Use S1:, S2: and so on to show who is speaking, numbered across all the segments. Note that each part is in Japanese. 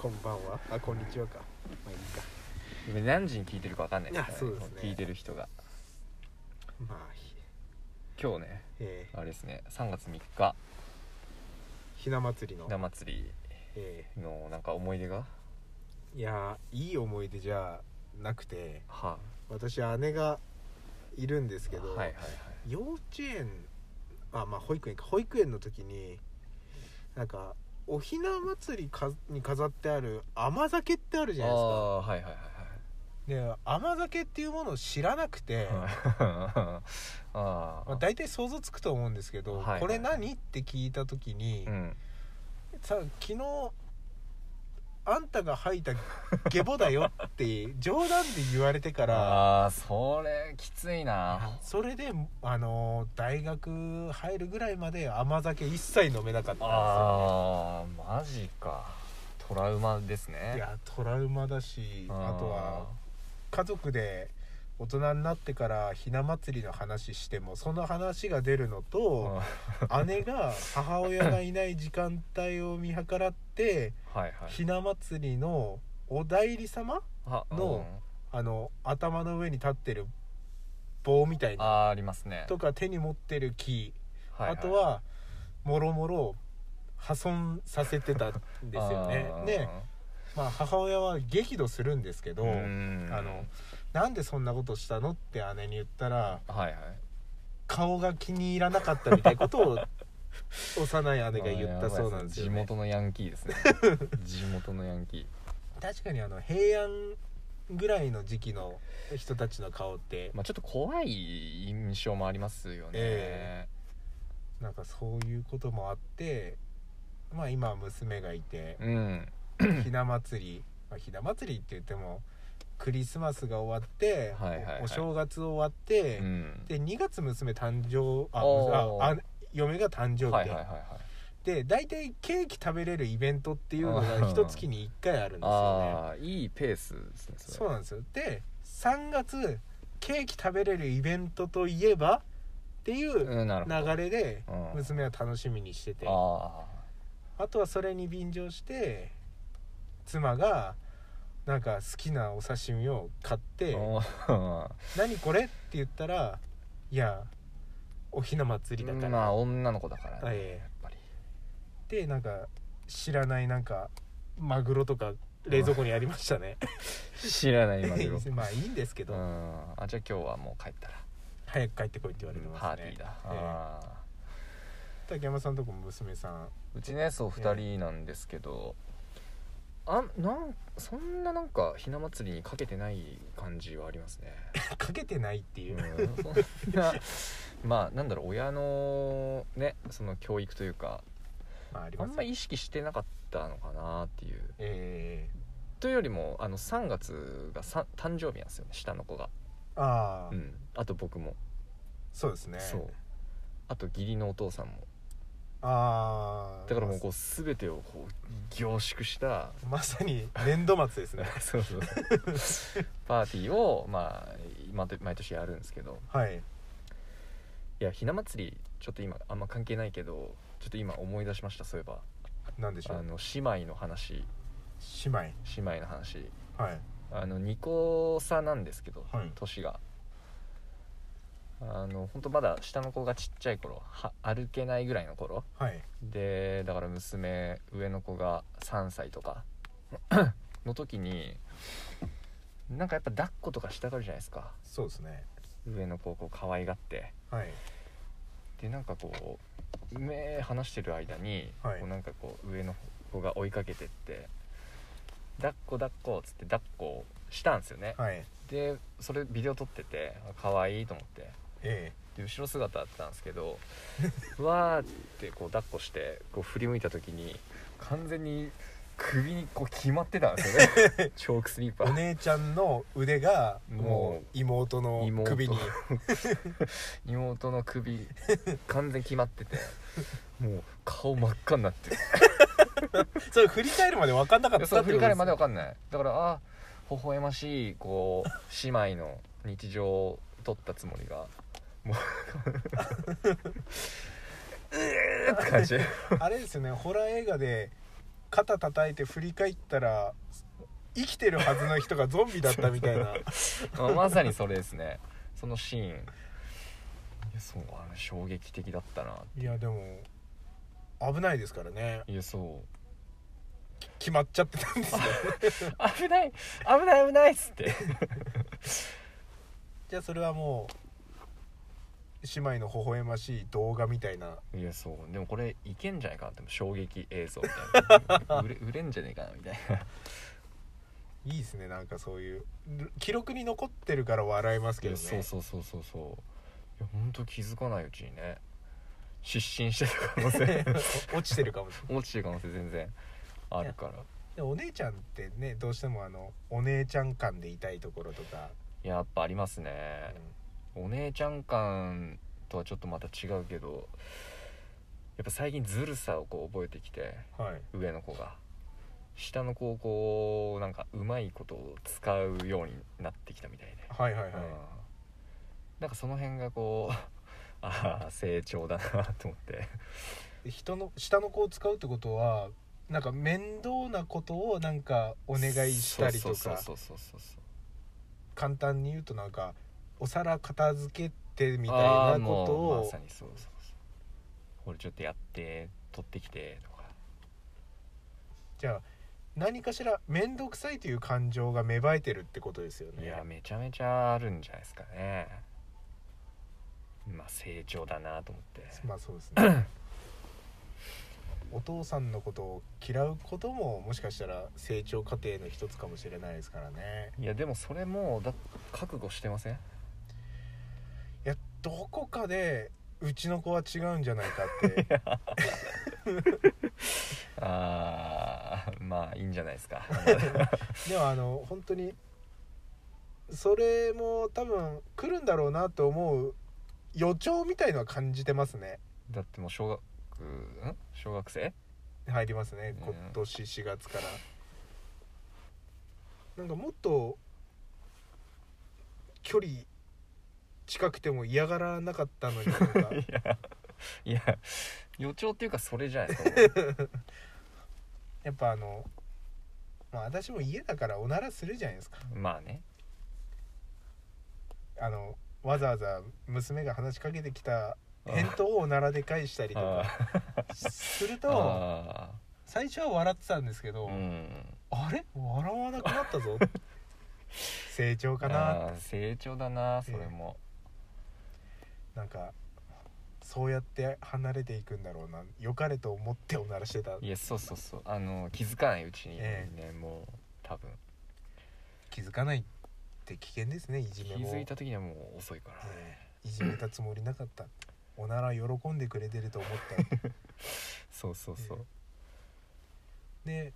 S1: こんばんは。あこんにちはか。まあいいか。
S2: 何時に聞いてるか分かんないですから
S1: あそうですね。
S2: 聞いてる人が。
S1: まあひ
S2: 今日ね
S1: え
S2: あれですね。3月3日。
S1: ー、ひな祭りの。
S2: ひな祭り
S1: え
S2: のなんか思い出が？
S1: ー、いやーいい思い出じゃなくて
S2: は
S1: 私姉がいるんですけど、
S2: はいはいはい。
S1: 幼稚園あまあ保育園か。保育園の時になんかおひな祭りかに飾ってある甘酒ってあるじゃないですか。
S2: ああはいはいはい
S1: で甘酒っていうものを知らなくて、
S2: は いあ
S1: まあ、
S2: あ
S1: 大体想像つくと思うんですけど、
S2: はいはい。
S1: これ何？って聞いた時に、
S2: うん。
S1: さ昨日あんたが吐いたゲボだよって冗談で言われてから
S2: ああそれきついな。
S1: それであの大学入るぐらいまで甘酒一切飲めなかったん
S2: ああマジか。トラウマですね。
S1: ですよいやトラウマだしあとは家族で大人になってからひな祭りの話してもその話が出るのと姉が母親がいない時間帯を見計らって
S2: はいはい。
S1: ひな祭りのお代理様
S2: は
S1: の
S2: うん。
S1: あの頭の上に立ってる棒みたいな
S2: あーありますね。
S1: とか手に持ってる木、
S2: はいはい。
S1: あとはもろもろ破損させてたんですよね。で、まあ、母親は激怒するんですけど、
S2: うん。
S1: あのなんでそんなことしたのって姉に言ったら
S2: はいはい。
S1: 顔が気に入らなかったみたいなことを 幼い姉が言ったそうなんですよ、ね、
S2: 地元のヤンキーですね。地元のヤンキー。
S1: 確かにあの平安ぐらいの時期の人たちの顔って
S2: まあちょっと怖い印象もありますよね、
S1: えなんかそういうこともあってまあ今は娘がいて
S2: うん。
S1: ひな祭り、まあ、ひな祭りって言ってもクリスマスが終わって、
S2: はいはいはい。
S1: おお正月終わって、
S2: うん。
S1: で2月娘誕生あああ嫁が誕生日。で、
S2: はいはいはいはい。
S1: で大体ケーキ食べれるイベントっていうのが一月に1回あるんですよね。
S2: いいペースですねそ
S1: うなんですよ。で3月ケーキ食べれるイベントといえばっていう流れで
S2: うん。
S1: 娘は楽しみにしてて。
S2: あ
S1: あとはそれに便乗して妻がなんか好きなお刺身を買って
S2: あ「
S1: 何これ?」って言ったら「いやおひな祭りだから」
S2: まあ女の子だからね、
S1: ええ。
S2: やっぱり。
S1: でなんか知らないなんかマグロとか冷蔵庫にありましたね。
S2: 知らないマグロ。
S1: まあいいんですけど、
S2: うん。あじゃあ今日はもう帰ったら。
S1: 早く帰ってこいって言われてますね。
S2: パーティーだ、
S1: え竹山さんとこも娘さん。
S2: うちねそう2人なんですけど、あなんそんななんかひな祭りにかけてない感じはありますね。
S1: かけてないっていう、
S2: うん。そんなまあなんだろう親のねその教育というか
S1: まああ
S2: んま意識してなかったのかなっていう。
S1: え
S2: というよりもあの3月がさ誕生日なんですよね下の子が、
S1: ー、ああ、
S2: うん、あと僕も、
S1: そうですね。
S2: そう。あと義理のお父さんも
S1: ああ
S2: だからもうこう全てをこう凝縮した
S1: まさに年度末ですね。
S2: そうそうパーティーをまあ毎毎年やるんですけど。
S1: はい。
S2: いやひな祭りちょっと今あんま関係ないけどちょっと今思い出しましたそういえば。
S1: なんでしょう？
S2: あの姉妹の話。
S1: 姉妹。
S2: 姉妹の話。
S1: はい。
S2: あの2個差なんですけど、
S1: はい。
S2: 年があの本当まだ下の子がちっちゃい頃は歩けないぐらいの頃。
S1: はい。
S2: でだから娘上の子が3歳とか の時になんかやっぱ抱っことかしたがるじゃないですか。
S1: そうですね。
S2: 上の子をこう可愛がって。
S1: はい。
S2: でなんかこう目離してる間に、
S1: はい。
S2: こうなんかこう上の子が追いかけてって「抱っこ抱っこ」っつって抱っこしたんですよね、
S1: はい。
S2: でそれビデオ撮っててあ可愛いと思って
S1: え
S2: で後ろ姿だったんですけどう わーってこう抱っこしてこう振り向いた時に完全に首にこう決まってたんですよね。チョークスリーパ
S1: えお
S2: ー
S1: 姉ちゃんの腕がも
S2: もう
S1: う妹の
S2: 妹。
S1: 首に。
S2: 妹の首完全決まっててもう顔真っ赤になって。
S1: それ振り返るまで分かんなかったって
S2: 振り返るまでわかんない。だからあ微笑ましいこう姉妹の日常を撮ったつもりがもう。うーって感じ。
S1: あれですよねホラー映画で肩叩いて振り返ったら生きてるはずの人がゾンビだったみたいな。
S2: まさにそれですね。そのシーン。いやそうあの衝撃的だったない
S1: やでも危ないですからね。
S2: いやそう。
S1: 決まっちゃってたんですよ
S2: 危ない危ない危ないっつって。
S1: じゃあそれはもう姉妹の微笑ましい動画みたいな。い
S2: やそう。でもこれいけんじゃないかな。って衝撃映像みたいな。売れ売れんじゃねえかなみたいな。い
S1: いですねなんかそういう。記録に残ってるから笑いますけどね。
S2: そうそうそうそうそう。いや本当気づかないうちにね。失神してる可能性。
S1: 落ちてるかもしれない。
S2: 落ちてる可能性全然あるから。
S1: でもお姉ちゃんってねどうしてもあのお姉ちゃん感でいたいところとか、
S2: やっぱありますねお姉ちゃん感とはちょっとまた違うけどやっぱ最近ずるさをこう覚えてきて
S1: うんはい。
S2: 上の子が。下の子をこうなんかうまいことを使うようになってきたみたいで、
S1: はいはいはい、
S2: うん。なんかその辺がこう ああ成長だなと思って。
S1: で人の下の子を使うってことはなんか面倒なことをなんかお願いしたりとか。
S2: そうそうそうそうそう。
S1: 簡単に言うとなんかお皿片付けてみたいなことを
S2: まさにそうそうそうこれちょっとやって取ってきてとか。
S1: じゃあ何かしら面倒くさいという感情が芽生えてるってことですよね。
S2: いやめちゃめちゃあるんじゃないですかね。まあ成長だなと思って。
S1: まあそうですね。お父さんのことを嫌うことももしかしたら成長過程の一つかもしれないですからね。
S2: いやでもそれもだ覚悟してません？
S1: どこかでうちの子は違うんじゃないかって。
S2: ああまあいいんじゃないですか。
S1: でもあの本当にそれも多分来るんだろうなと思う予兆みたいのは感じてますね。
S2: だってもう小学ん？小学生？
S1: 入りますね
S2: うん
S1: 今年4月から、なんかもっと距離近くても嫌がらなかったのに なんか。
S2: いやいや予兆っていうかそれじゃない。ですか
S1: やっぱあのまあ私も家だからおならするじゃないですか。
S2: まあね。
S1: あのわざわざ娘が話しかけてきた返答をおならで返したりと
S2: あ
S1: かする
S2: ー
S1: と
S2: あ
S1: 最初は笑ってたんですけど、
S2: ーうん。
S1: あれ？笑わなくなったぞ 成長かな
S2: 成長だなそれも、
S1: なんかそうやって離れていくんだろうな良かれと思っておならしてた。
S2: いやそうそうそう。あの気づかないうちにね、
S1: え
S2: もう多分。
S1: 気づかないって危険ですねいじ
S2: 気
S1: めも。
S2: づいた時にはもう遅いから、
S1: ええ。いじめたつもりなかった。おなら喜んでくれてると思った。
S2: そうそうそう、
S1: で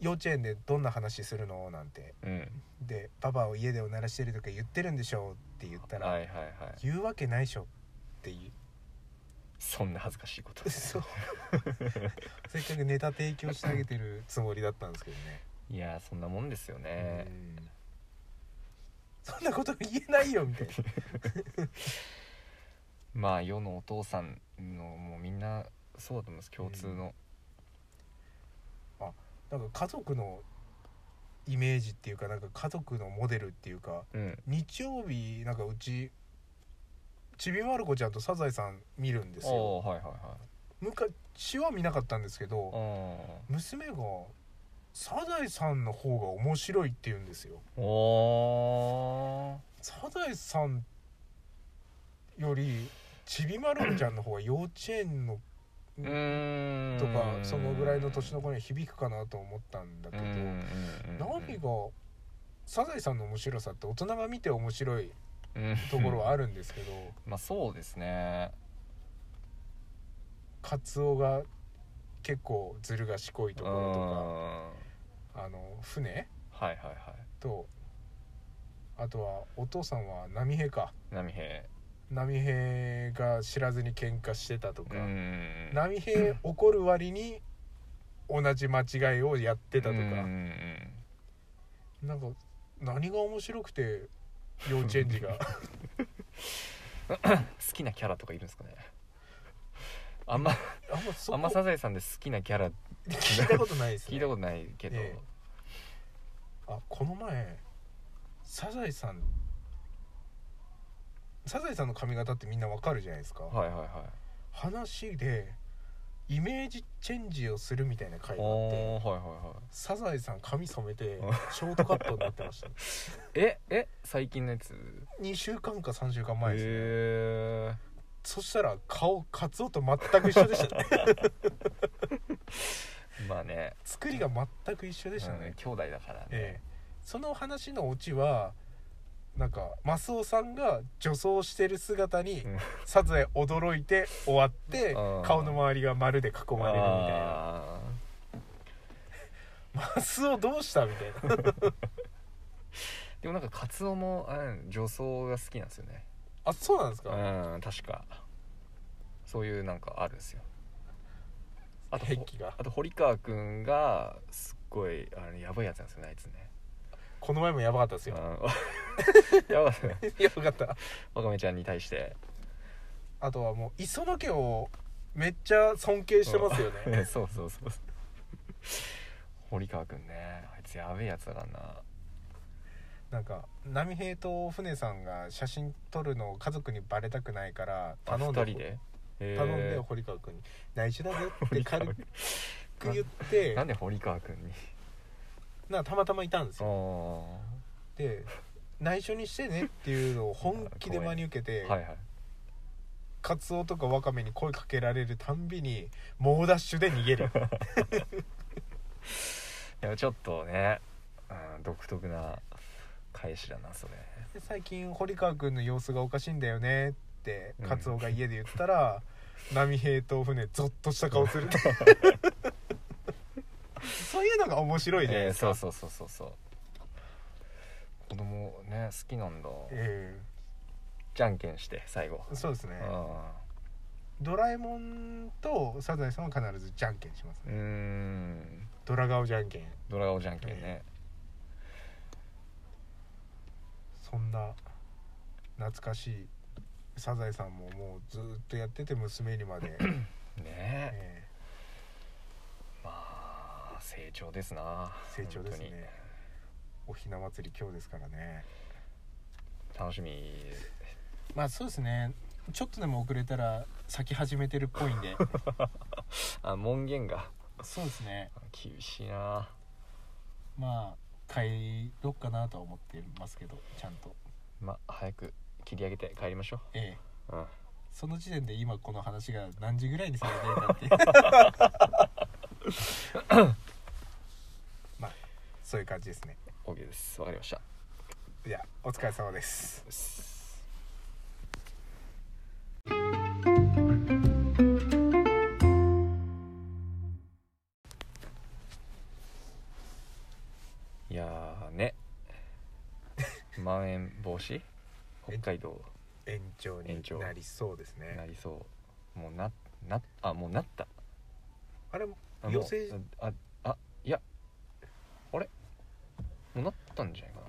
S1: 幼稚園でどんな話するの？なんて。
S2: うん。
S1: でパパを家でおならしてるとか言ってるんでしょって言ったら、
S2: はいはいはい。
S1: 言うわけないでしょっていう。
S2: そんな恥ずかしいこと
S1: そう せっかくネタ提供してあげてるつもりだったんですけどね、
S2: いやそんなもんですよね、
S1: うん。そんなこと言えないよみたいな。
S2: まあ世のお父さんのもうみんなそうだと思います。共通の、
S1: なんか家族のイメージっていうかなんか家族のモデルっていうか
S2: うん。
S1: 日曜日なんかうちちびまる子ちゃんとサザエさん見るんですよ。
S2: はいはいはい。
S1: 昔は見なかったんですけど
S2: お
S1: 娘がサザエさんの方が面白いって言うんですよ。サザエさんよりちびまる子ちゃんの方が幼稚園のとかそのぐらいの年の子には響くかなと思ったんだけど何がサザエさんの面白さって大人が見て面白い
S2: うん
S1: ところはあるんですけど
S2: まあそうですね。
S1: カツオが結構ずる賢いところと
S2: は
S1: かあの船？
S2: いはいはい。
S1: とあとはお父さんは波平か。
S2: 波平。
S1: 波平が知らずに喧嘩してたとか、
S2: うん。
S1: 波平怒る割に同じ間違いをやってたとか、
S2: ん。
S1: なんか何が面白くて幼稚園児が。
S2: 好きなキャラとかいるんですかね。あんま
S1: あんまそこ
S2: あんまサザエさんで好きなキャラ
S1: 聞いたことないですね。
S2: 聞いたことないけど、
S1: ええ。あこの前サザエさんサザエさんの髪型ってみんなわかるじゃないですか、
S2: はいはいはい。
S1: 話でイメージチェンジをするみたいな回があって
S2: はいはいはい。
S1: サザエさん髪染めて
S2: うん。
S1: ショートカットになってました。
S2: ええ最近のやつ
S1: ？2週間か3週間前ですね、
S2: へ
S1: そしたら顔カツオと全く一緒でしたね。
S2: え まあね。
S1: 作りが全く一緒でしたね、
S2: うん兄弟だからね、
S1: ええ。その話のオチはなんかマスオさんが女装してる姿に
S2: うん。
S1: サザエ驚いて終わって
S2: うん
S1: 顔の周りが丸で囲まれるみたいな。
S2: あ
S1: マスオどうしたみたいな。
S2: ーでもなんかカツオもあれ女装が好きなんですよね。
S1: あそうなんですか？
S2: うん確か。そういうなんかあるんですよ。あと
S1: 癖が。
S2: あと堀川くんがすっごいあれやばいやつなんですよねあいつね
S1: この前もやばかったですよ。
S2: うん。やばかったね。
S1: やばかった。
S2: わかめちゃんに対して。
S1: あとはもう磯野家をめっちゃ尊敬してますよね。
S2: そうそうそうそう。堀川くんね。あいつやべえやつだからな。
S1: なんか波平と船さんが写真撮るのを家族にバレたくないから
S2: あ
S1: 頼んで
S2: で？
S1: 頼んで堀川君に「内緒だぜ」って軽く言って。
S2: なんで堀川くんに？
S1: なんかたまたまいたんです
S2: あ
S1: よ。
S2: あ
S1: で内緒にしてねっていうのを本気で真に受けて、
S2: はいはい。
S1: カツオとかワカメに声かけられるたんびに猛ダッシュで逃げる。
S2: いやちょっとね、うん、独特な返しだなそれ。
S1: で最近堀川君の様子がおかしいんだよねって
S2: うん
S1: カツオが家で言ったら、波平と船ゾッとした顔する そういうのが面白いじゃない
S2: えー
S1: ですか、
S2: そうそうそうそうそう。子供ね好きなんだ。
S1: え
S2: じゃんけんして最後。
S1: えそうですね。
S2: あ
S1: ドラえもんとサザエさんは必ずじゃんけんします
S2: ーうー
S1: ね
S2: ん。
S1: ドラ顔じゃんけん。
S2: ドラゴンじゃんけんね、
S1: そんな懐かしいサザエさんももうずっとやってて娘にまで、
S2: ね。え
S1: え。
S2: まあ成長ですな。
S1: 成長ですね。おひな祭り今日ですからね。
S2: 楽しみ。
S1: まあそうですね。ちょっとでも遅れたら咲き始めてるっぽいんで。
S2: あ門限が。
S1: そうですね。
S2: 厳しいな。
S1: まあ帰ろっかなとは思ってますけどちゃんと。
S2: まあ早く切り上げて帰りましょ
S1: ええ。
S2: う、うん、
S1: その時点で今この話が何時ぐらいにされてるかって。いうまあそういう感じですね。
S2: OK です。わかりました。
S1: じゃあお疲れ様です。
S2: いやまん延防止？北海道。
S1: 延長になりそうですね。
S2: なりそう。もうななあもうなった。
S1: あれ
S2: あもう
S1: 要請
S2: ああいやあれもうなったんじゃないか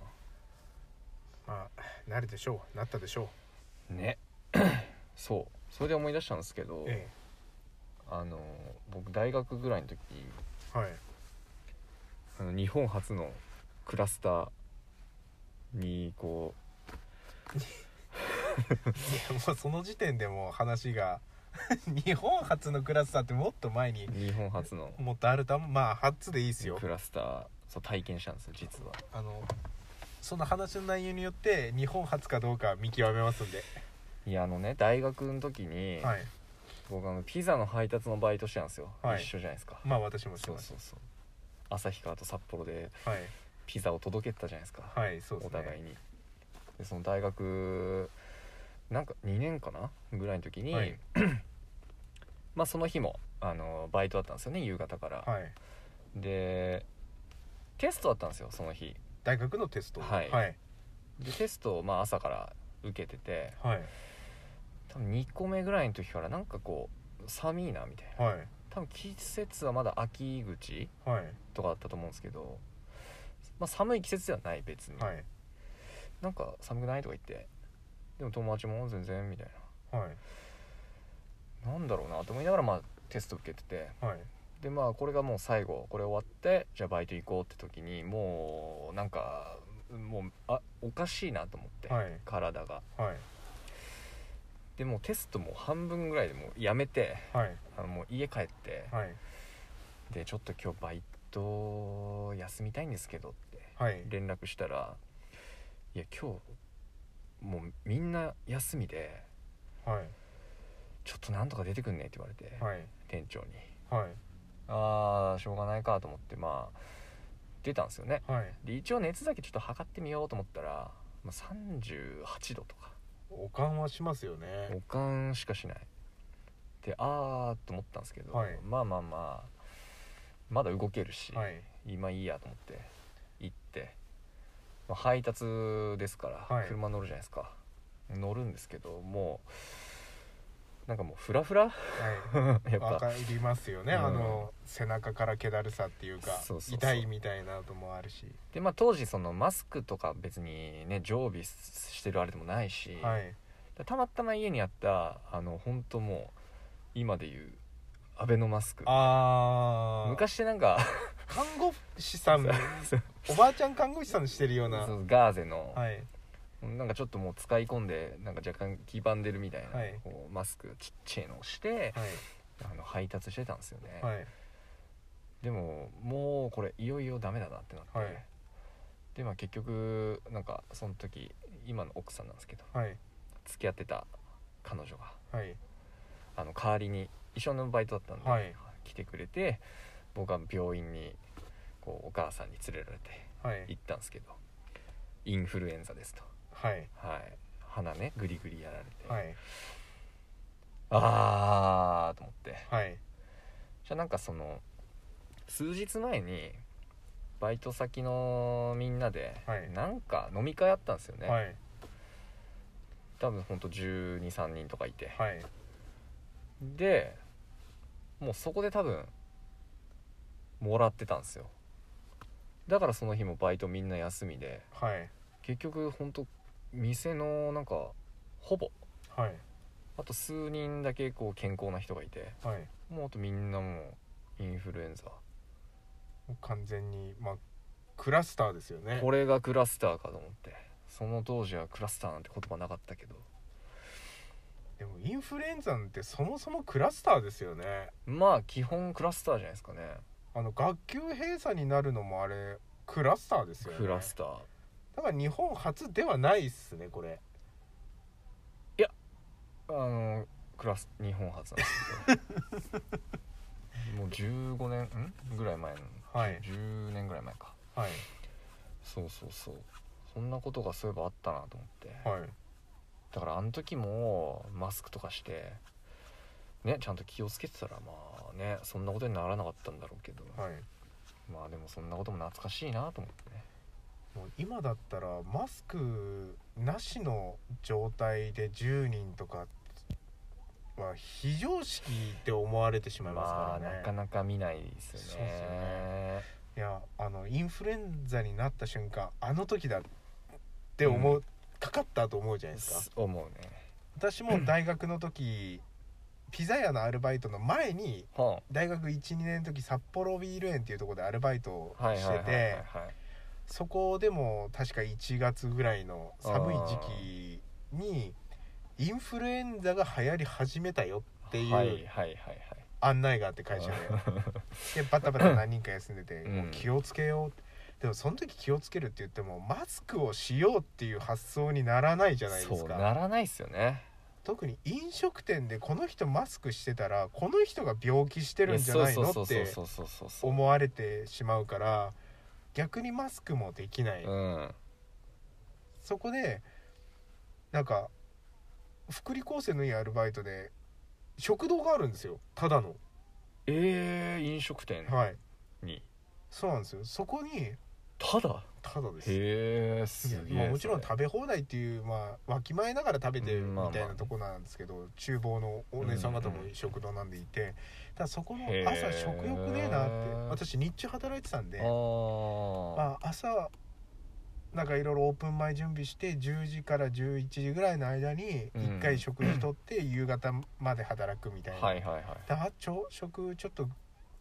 S1: まあなるでしょう。なったでしょう。
S2: なね。そう。それで思い出したんですけど、
S1: え
S2: あの僕大学ぐらいの時
S1: えはい。
S2: あの日本初のクラスターにこ
S1: いやもうその時点でもう話が 日本初のクラスターってもっと前に
S2: う日本初の。
S1: もっとあるたまあ初でいいですよ。
S2: クラスターそう体験したんですよ実は。
S1: あのその話の内容によって日本初かどうか見極めますんで、
S2: いやあのね大学の時に、
S1: はい。
S2: 僕あのピザの配達のバイトしてたんですよ、
S1: はい。
S2: 一緒じゃないですか。
S1: まあ私もしてます。
S2: そうそうそう。旭川と札幌で
S1: はい。
S2: ピザを届けてたじゃないですか、
S1: はいそうですね。
S2: お互いに。でその大学なんか2年かな？ぐらいの時に、
S1: はい。
S2: まあその日もあのバイトだったんですよね夕方から、
S1: はい。
S2: でテストだったんですよその日。
S1: 大学のテスト
S2: はい。
S1: はい。
S2: でテストをまあ朝から受けてて。
S1: はい。
S2: 多分2個目ぐらいの時からなんかこう寒いなみたいな。
S1: はい。
S2: 多分季節はまだ秋口
S1: はい。
S2: とかだったと思うんですけど、まあ、寒い季節ではない別に、
S1: はい。
S2: なんか寒くないとか言って。でも友達も全然みたいな。
S1: はい。
S2: なんだろうなと思いながらまあテスト受けてて。
S1: はい
S2: でまあこれがもう最後これ終わってじゃあバイト行こうって時にもうなんかもうあおかしいなと思って、
S1: はい。
S2: 体が。
S1: はい。
S2: でもうテストも半分ぐらいでもうやめて
S1: はい。
S2: あのもう家帰って、
S1: はい。
S2: でちょっと今日バイト休みたいんですけどって
S1: はい。
S2: 連絡したらいや今日もうみんな休みで
S1: はい。
S2: ちょっとなんとか出てくんねって言われて、
S1: はい。
S2: 店長に。
S1: はい
S2: ああしょうがないかと思ってまあ出たんですよね。
S1: はい。
S2: で一応熱だけちょっと測ってみようと思ったら、まあ、38度とか。
S1: おかんはしますよね。
S2: おかんしかしない。であーと思ったんですけど、
S1: はい。
S2: まあまあまあまだ動けるし、
S1: はい。
S2: 今いいやと思って行って、まあ、配達ですから、
S1: はい。
S2: 車乗るじゃないですか。乗るんですけどもうなんかもうフラフラ？
S1: はい。
S2: やっぱ。
S1: わかりますよね、
S2: うん。
S1: あの背中から気だるさっていうか痛いみたいなのもあるし。
S2: でまあ当時そのマスクとか別にね常備してるあれでもないし、
S1: はい。
S2: たまたま家にあったあの本当もう今でいうアベノマスク。
S1: ああ
S2: 昔なんか
S1: 看護師さんおばあちゃん看護師さんしてるような。
S2: そうガーゼの、
S1: はい
S2: なんかちょっともう使い込んでなんか若干黄ばんでるみたいな、
S1: はい。
S2: こうマスクちっちゃいのをして
S1: はい。
S2: あの配達してたんですよね、
S1: はい。
S2: でももうこれいよいよダメだなってなって、
S1: はい。
S2: でまあ結局なんかその時今の奥さんなんですけど
S1: はい。
S2: 付き合ってた彼女が
S1: はい。
S2: あの代わりに一緒のバイトだったんで、
S1: はい。
S2: 来てくれて僕は病院にこうお母さんに連れられて
S1: はい。
S2: 行ったんですけどインフルエンザですと
S1: はい。
S2: はい。鼻ねグリグリやられて、
S1: はい。
S2: あーと思って。
S1: はい。
S2: じゃあなんかその数日前にバイト先のみんなで、
S1: はい。
S2: なんか飲み会あったんですよね、
S1: はい。
S2: 多分ほんと1 2 3人とかいて、
S1: はい。
S2: でもうそこで多分もらってたんですよ。だからその日もバイトみんな休みで。
S1: はい。
S2: 結局ほんと店のなんかほぼ
S1: はい。
S2: あと数人だけこう健康な人がいて
S1: はい。
S2: もうあとみんなもうインフルエンザ
S1: 完全にまあクラスターですよね。
S2: これがクラスターかと思って。その当時はクラスターなんて言葉なかったけど。
S1: でもインフルエンザってそもそもクラスターですよね。
S2: まあ基本クラスターじゃないですかね。
S1: あの学級閉鎖になるのもあれクラスターですよね。
S2: クラスター
S1: だから日本初ではないっすねこれ。
S2: あのクラス日本初なんですけど。もう15年ん？ぐらい前の。
S1: はい。
S2: 10年ぐらい前か。
S1: はい。
S2: そうそうそう。そんなことがそういえばあったなと思って。
S1: はい。
S2: だからあの時もマスクとかしてねちゃんと気をつけてたらまあねそんなことにならなかったんだろうけど、
S1: はい。
S2: まあでもそんなことも懐かしいなと思ってね
S1: もう今だったらマスクなしの状態で10人とかは非常識って思われてしまいます
S2: まあ
S1: からね、
S2: なかなか見ないですよ
S1: そうっすよ
S2: ね。
S1: いやあのインフルエンザになった瞬間あの時だって思う、
S2: う
S1: かかったと思うじゃないですか。
S2: 思うね。
S1: 私も大学の時ピザ屋のアルバイトの前に
S2: は
S1: 大学12年の時札幌ビール園っていうところでアルバイトをして
S2: はいはいはいはい
S1: てそこでも確か1月ぐらいの寒い時期にインフルエンザが流行り始めたよってい
S2: う
S1: 案内があって会社で。でバタバタ何人か休んでて、
S2: うん。
S1: もう気をつけようでもその時気をつけるって言ってもマスクをしようっていう発想にならないじゃないです
S2: そう
S1: か
S2: ならないっすよね。
S1: 特に飲食店でこの人マスクしてたらこの人が病気してるんじゃないのって思われてしまうから逆にマスクもできない、
S2: うん。
S1: そこでなんか福利厚生のいいアルバイトで食堂があるんですよ。ただの。
S2: えー、飲食店
S1: はい。
S2: に。
S1: そうなんですよ。そこに
S2: ただ？
S1: ただです。
S2: へえすげえ
S1: まあ、もちろん
S2: そ
S1: 食べ放題っていう、まあ、わきまえながら食べてる
S2: うんまあまあ。
S1: みたいなとこなんですけど、厨房のお姉さん方も食堂なんでいて、ただそこの朝食欲ねえなって私日中働いてたんでまあ、朝なんかいろいろオープン前準備して10時から11時ぐらいの間に
S2: うん。
S1: 1回食事とって夕方まで働くみたいな、
S2: はいはいはい。
S1: であ朝食ちょっと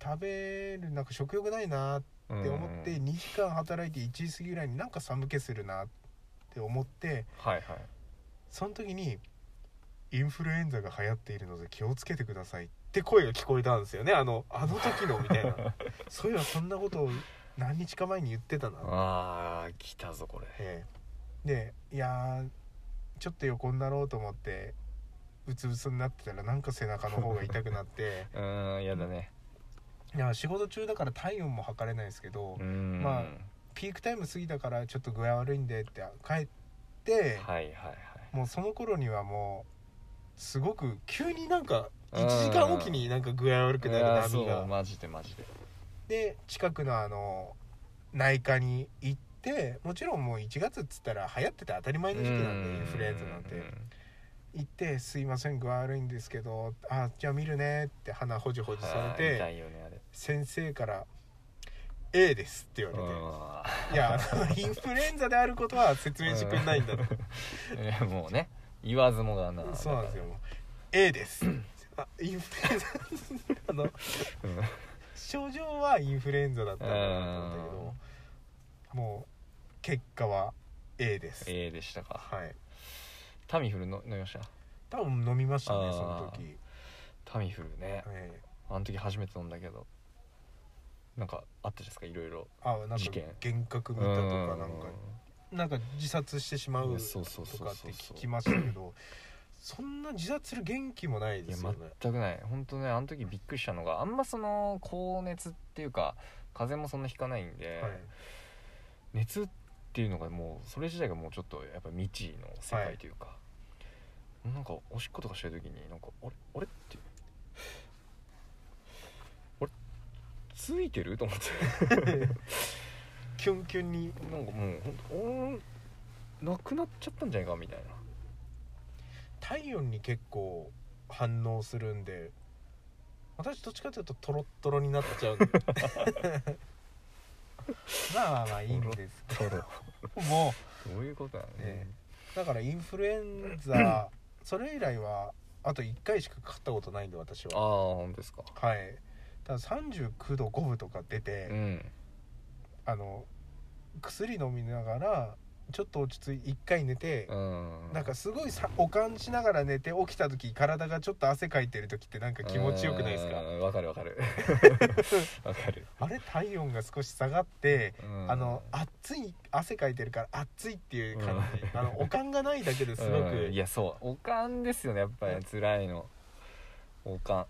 S1: 食べるなんか食欲ないなって思って
S2: うん。
S1: 2時間働いて1時過ぎぐらいになんか寒気するなって思って
S2: はいはい。
S1: その時にインフルエンザが流行っているので気をつけてくださいって声が聞こえたんですよね。あのあの時のみたいな。そういえばそんなことを何日か前に言ってたな
S2: ああ来たぞこれ。
S1: ええ。でいやーちょっと横になろうと思ってうつうつになってたらなんか背中の方が痛くなって。
S2: うーんやだね
S1: いや仕事中だから体温も測れないですけど、まあピークタイム過ぎたからちょっと具合悪いんでって帰って、
S2: はいはいはい。
S1: もうその頃にはもうすごく急になんか1時間おきになんか具合悪くなる波が。
S2: うマジでマジで。
S1: で近くのあの内科に行ってもちろんもう1月っつったら流行ってて当たり前の時期なんでインフルエンザなんて。行って「すいません具合悪いんですけどあじゃあ見るね」って鼻ほじほじされ
S2: はい
S1: て
S2: 痛いよねあれ
S1: 先生から「A です」って言われて。
S2: う「
S1: いやインフルエンザであることは説明してくんないんだ」と
S2: もうね言わずもがな
S1: そうなんですよ。A です。あインフルエンザあの
S2: うん。
S1: 症状はインフルエンザだったんだなと思ったけどもう結果は A です、
S2: A でしたか。
S1: はい。
S2: タミフルの飲みました？
S1: 多分飲みましたねその時、
S2: タミフルね。
S1: え
S2: あの時初めて飲んだけどなんかあったじゃないですかいろいろ。
S1: ーあなんか
S2: 事件。
S1: 幻覚見たとかなんかなんか自殺してしまうとかって聞きましたけどそんな自殺する元気もないですよね。
S2: 全くない。本当ねあの時びっくりしたのがあんまその高熱っていうか風邪もそんなひかないんで、
S1: はい。
S2: 熱っていうのがもうそれ自体がもうちょっとやっぱ未知の世界というか、なんかおしっことかしてる時になんかあれ？あれ？ってあれついてる？と思って。
S1: キュンキュンに
S2: なんかもうほんとなくなっちゃったんじゃないかみたいな。
S1: 体温に結構反応するんで。私どっちかというとトロットロになっちゃうんで。ま あまあまあいいんですけど。も
S2: どういうことなのね。
S1: ねうだからインフルエンザ それ以来はあと1回しかかかったことないんで私
S2: ああ
S1: は
S2: 本当ですか。
S1: はいただ39度5分とか出て、
S2: うん
S1: あの薬飲みながらちょっと落ち着い1回寝て、
S2: うん。
S1: なんかすごいさおかんしながら寝て起きた時体がちょっと汗かいてる時ってなんか気持ちよくないですか？
S2: うん。わかるわかる。わかる、
S1: あれ体温が少し下がって、
S2: うん。
S1: あの熱い汗かいてるから熱いっていう感じ、あのおかんがないだけですごく、
S2: うん。いやそう。おかんですよねやっぱり。辛いの。おかん。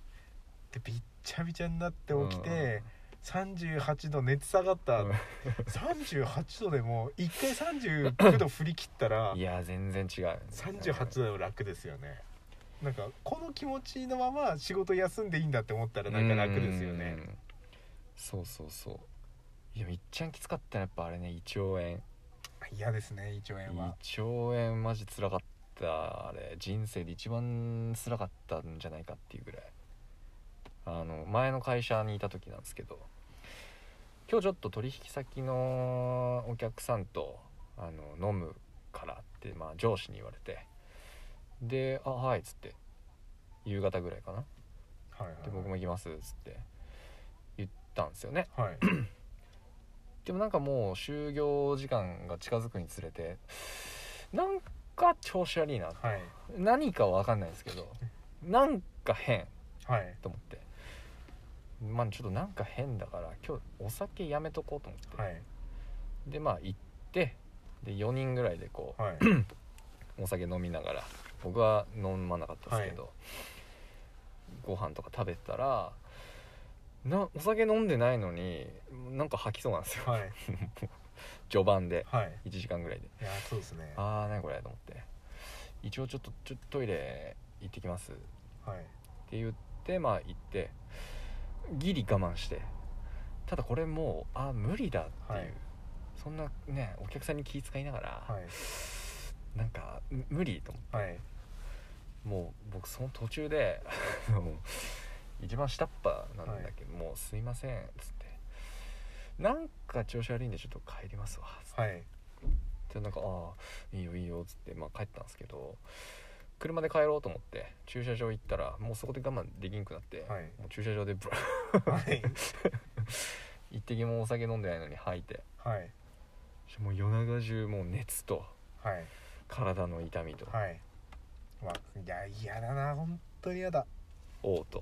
S1: でびっちゃびちゃになって起きて、38度熱下がった、
S2: うん。
S1: 38度でも1回39度振り切ったら
S2: いや全然違う。
S1: 38度でも楽ですよね。なんかこの気持ちのまま仕事休んでいいんだって思ったらなんか楽ですよね。
S2: うん。そうそうそう。いやいっちゃんきつかったのやっぱあれね胃腸炎。
S1: 嫌ですね胃腸炎
S2: 胃
S1: は
S2: 腸炎マジ辛かったあれ。人生で一番辛かったんじゃないかっていうぐらいあの前の会社にいた時なんですけど今日ちょっと取引先のお客さんとあの飲むからって、まあ、上司に言われてで「あはい」っつって夕方ぐらいかな。
S1: はいはい
S2: で僕も行きますっつって言ったんですよね。
S1: はい。
S2: でもなんかもう就業時間が近づくにつれてなんか調子悪いな
S1: はい。
S2: 何かは分かんないですけど なんか変
S1: はい。
S2: と思ってまあちょっとなんか変だから今日お酒やめとこうと思って、
S1: はい。
S2: でまあ行ってで4人ぐらいでこ
S1: はい、
S2: う お酒飲みながら僕は飲まなかったですけど、ご飯とか食べてたらなお酒飲んでないのになんか吐きそうなんですよ。
S1: はい。
S2: 序盤で
S1: はい。
S2: 1時間ぐらいで。
S1: いやそうですね。
S2: ああ何これと思って。一応ちょっとちょっとトイレ行ってきます。っ
S1: い
S2: 言ってまあ行ってギリ我慢して。ただこれもうあー無理だっていう、
S1: はい。
S2: そんなねお客さんに気遣いながら、
S1: はい。
S2: なんかむ無理と思って。
S1: はい。
S2: もう僕その途中で 一番下っ端なんだけど、もうすいませんっつって。なんか調子悪いんでちょっと帰りますわっつって。
S1: はい。
S2: でなんか「ああいいよいいよ」っつって、まあ、帰ったんですけど車で帰ろうと思って駐車場行ったらもうそこで我慢できんくなって、
S1: はい。
S2: もう駐車場でブラ
S1: はい。
S2: 一滴もお酒飲んでないのに吐いて。
S1: はい。
S2: もう夜中中もう熱と
S1: はい。
S2: 体の痛みと
S1: はい。まあいや嫌だな本当に嫌だ。
S2: 嘔吐。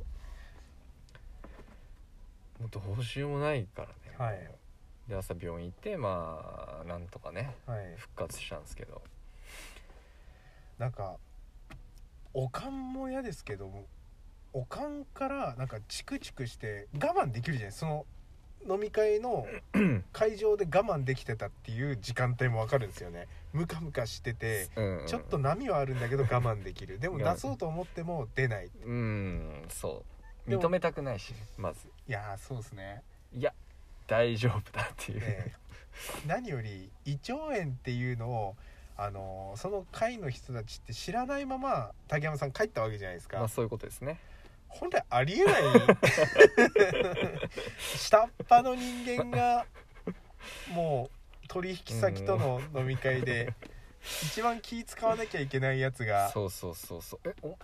S2: もうどうしようもないからね、
S1: はい。
S2: で朝病院行ってまあなんとかね
S1: はい。
S2: 復活したんですけど。
S1: なんかおかんも嫌ですけどおかんからなんかチクチクして我慢できるじゃないその飲み会の 会場で我慢できてたっていう時間帯もわかるんですよね。ムカムカしてて
S2: うん。うん
S1: ちょっと波はあるんだけど我慢できる。でも出そうと思っても出ない。
S2: うんそう。認めたくないしまず。
S1: いやーそうですね。
S2: いや大丈夫だっていう、
S1: で何より胃腸炎っていうのをあのーその会の人たちって知らないまま竹山さん帰ったわけじゃないですか、
S2: まあそういうことですね。
S1: 本来ありえない。下っ端の人間がもう取引先との飲み会で一番気使わなきゃいけないやつが
S2: そうそうそうそう。えお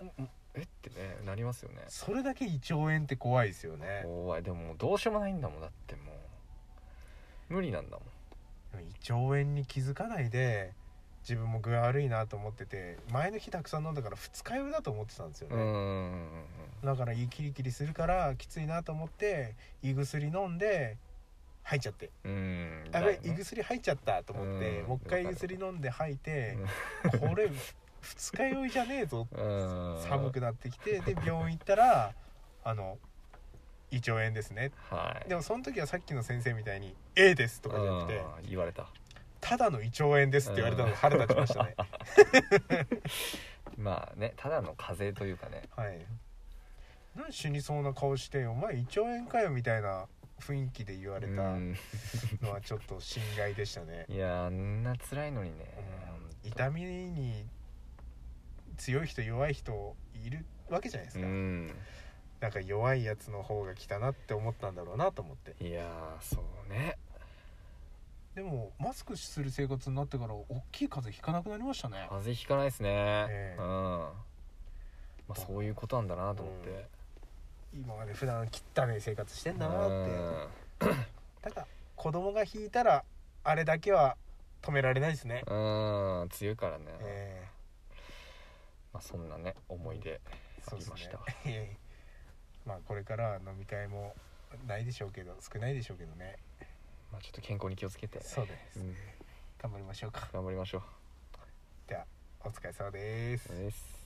S2: えってねなりますよね。
S1: それだけ胃腸炎って怖いですよね。
S2: 怖い。でももうどうしようもないんだもん。だってもう無理なんだもん。
S1: 胃腸炎に気づかないで自分も具合悪いなと思ってて前の日たくさん飲んだから二日酔いだと思ってたんですよね、だから胃キリキリするからきついなと思って胃薬飲んで吐いちゃって。あれ胃薬入っちゃったと思って
S2: うん
S1: もう一回胃薬飲んで吐いて
S2: うん
S1: これ二日酔いじゃねえぞ
S2: うん。
S1: 寒くなってきてで 病院行ったらあの胃腸炎ですね。
S2: はい。
S1: でもその時はさっきの先生みたいに「A です」とかじゃなくて
S2: うん言われた「
S1: ただの胃腸炎です」って言われたのが腹立ちましたね。
S2: まあねただの風邪というかね。
S1: はい。何死にそうな顔して「お前胃腸炎かよ」みたいな雰囲気で言われた
S2: うん。
S1: のはちょっと心外でしたね。
S2: いやあんな辛いのにね
S1: 痛みに強い人弱い人いるわけじゃないですか、
S2: うん。
S1: なんか弱いやつの方が来たなって思ったんだろうなと思って。
S2: いやーそうね
S1: でもマスクする生活になってから大きい風邪ひかなくなりましたね。
S2: 風邪ひかないですね、
S1: ええ。
S2: うん。まあそういうことなんだなと思って、
S1: 今まで普段汚い生活してんだなって。
S2: うん。
S1: ただ子供が引いたらあれだけは止められないですね、
S2: うん。強いからね、
S1: え
S2: まあ、そんなね思い出
S1: え
S2: ありました、
S1: ね。まあこれからは飲み会もないでしょうけど少ないでしょうけどね
S2: まあ、ちょっと健康に気をつけて。
S1: そうです。
S2: うん。
S1: 頑張りましょうか。
S2: 頑張りましょう。
S1: ではお疲れ様です。
S2: です